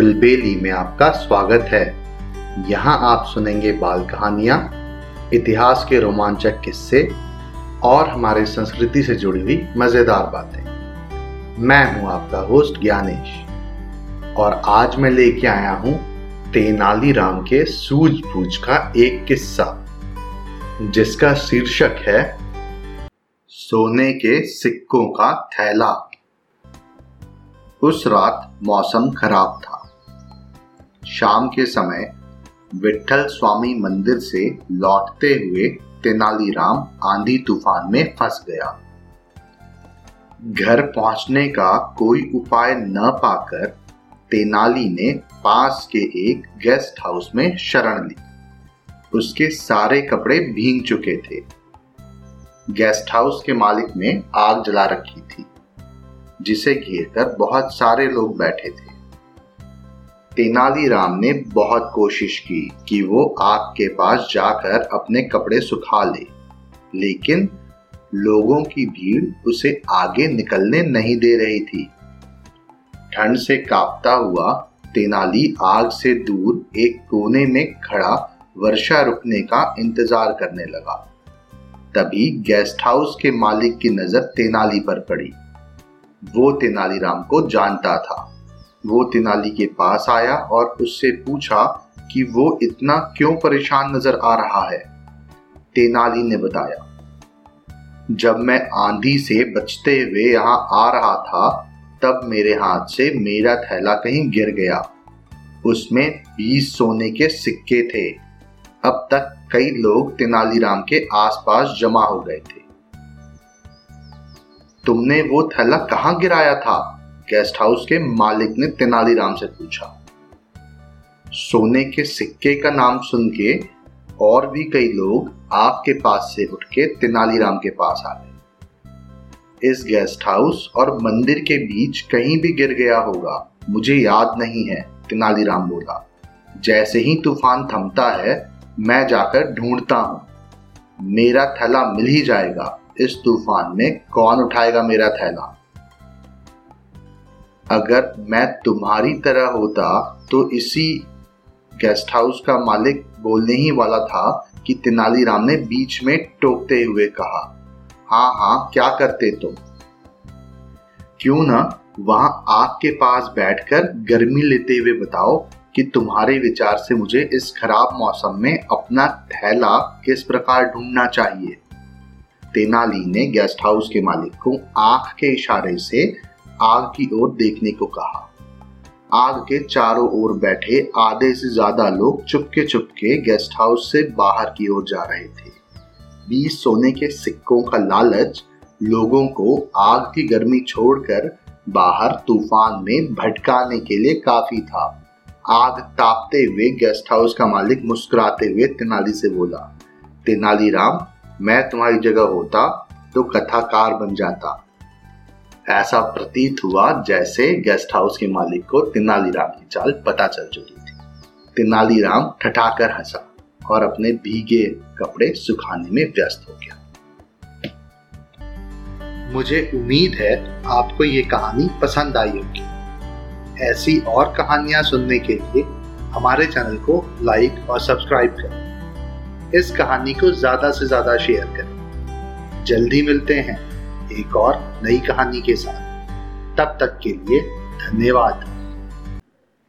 कुलबेली में आपका स्वागत है। यहाँ आप सुनेंगे बाल कहानियाँ, इतिहास के रोमांचक किस्से और हमारे संस्कृति से जुड़ी हुई मज़ेदार बातें। मैं हूँ आपका होस्ट ज्ञानेश और आज मैं लेके आया हूँ तेनालीराम के सूझबूझ का एक किस्सा, जिसका शीर्षक है, सोने के सिक्कों का थैला। उस रात मौसम खराब था। शाम के समय विठल स्वामी मंदिर से लौटते हुए तेनालीराम आंधी तूफ़ान में फंस गया। घर पहुँचने का कोई उपाय न पाकर तेनाली ने पास के एक गेस्ट हाउस में शरण ली। उसके सारे कपड़े भींग चुके थे। गेस्ट हाउस के मालिक ने आग जला रखी थी, जिसे घेरकर बहुत सारे लोग बैठे थे। तेनालीराम ने बहुत कोशिश की कि वो आग के पास जाकर अपने कपड़े सुखा ले, लेकिन लोगों की भीड़ उसे आगे निकलने नहीं दे रही थी। ठंड से कांपता हुआ तेनाली आग से दूर एक कोने में खड़ा वर्षा रुकने का इंतज़ार करने लगा। तभी गेस्ट हाउस के मालिक की नज़र तेनाली पर पड़ी। वो तेनालीराम को जानता था। वो तेनाली के पास आया और उससे पूछा कि वो इतना क्यों परेशान नज़र आ रहा है। तेनाली ने बताया, जब मैं आंधी से बचते हुए यहाँ आ रहा था, तब मेरे हाथ से मेरा थैला कहीं गिर गया। उसमें बीस सोने के सिक्के थे। अब तक कई लोग तेनालीराम के आसपास जमा हो गए थे। तुमने वो थैला कहाँ गिराया था? गेस्ट हाउस के मालिक ने तेनालीराम से पूछा। सोने के सिक्के का नाम सुन के और भी कई लोग आग के पास से उठ के तेनालीराम के पास आ गए। इस गेस्ट हाउस और मंदिर के बीच कहीं भी गिर गया होगा, मुझे याद नहीं है, तेनालीराम बोला। जैसे ही तूफ़ान थमता है, मैं जाकर ढूंढता हूँ। मेरा थैला मिल ही जाएगा। इस तूफ़ान में कौन उठाएगा मेरा थैला? अगर मैं तुम्हारी तरह होता तो इसी गेस्ट हाउस का मालिक बोलने ही वाला था कि तेनालीराम ने बीच में टोकते हुए कहा हाँ हाँ क्या करते तुम? क्यों ना वहाँ आग के पास बैठकर गर्मी लेते हुए बताओ कि तुम्हारे विचार से मुझे इस खराब मौसम में अपना थैला किस प्रकार ढूंढना चाहिए? तेनाली ने गेस्ट हाउस के मालिक को आँख के इशारे से आग की ओर देखने को कहा। आग के चारों ओर बैठे आधे से ज़्यादा लोग चुपके चुपके गेस्ट हाउस से बाहर की ओर जा रहे थे। बीस सोने के सिक्कों का लालच लोगों को आग की गर्मी छोड़कर बाहर तूफ़ान में भटकाने के लिए काफ़ी था। आग तापते हुए गेस्ट हाउस का मालिक मुस्कुराते हुए तेनाली से बोला, तेनालीराम, मैं तुम्हारी जगह होता तो कथाकार बन जाता। ऐसा प्रतीत हुआ जैसे गेस्ट हाउस के मालिक को तेनालीराम की चाल पता चल चुकी थी। तेनालीराम ठठाकर हंसा और अपने भीगे कपड़े सुखाने में व्यस्त हो गया। मुझे उम्मीद है आपको ये कहानी पसंद आई होगी। ऐसी और कहानियाँ सुनने के लिए हमारे चैनल को लाइक और सब्सक्राइब करें। इस कहानी को ज़्यादा से ज़्यादा शेयर करें। जल्दी मिलते हैं। एक और नई कहानी के साथ। तब तक के लिए धन्यवाद।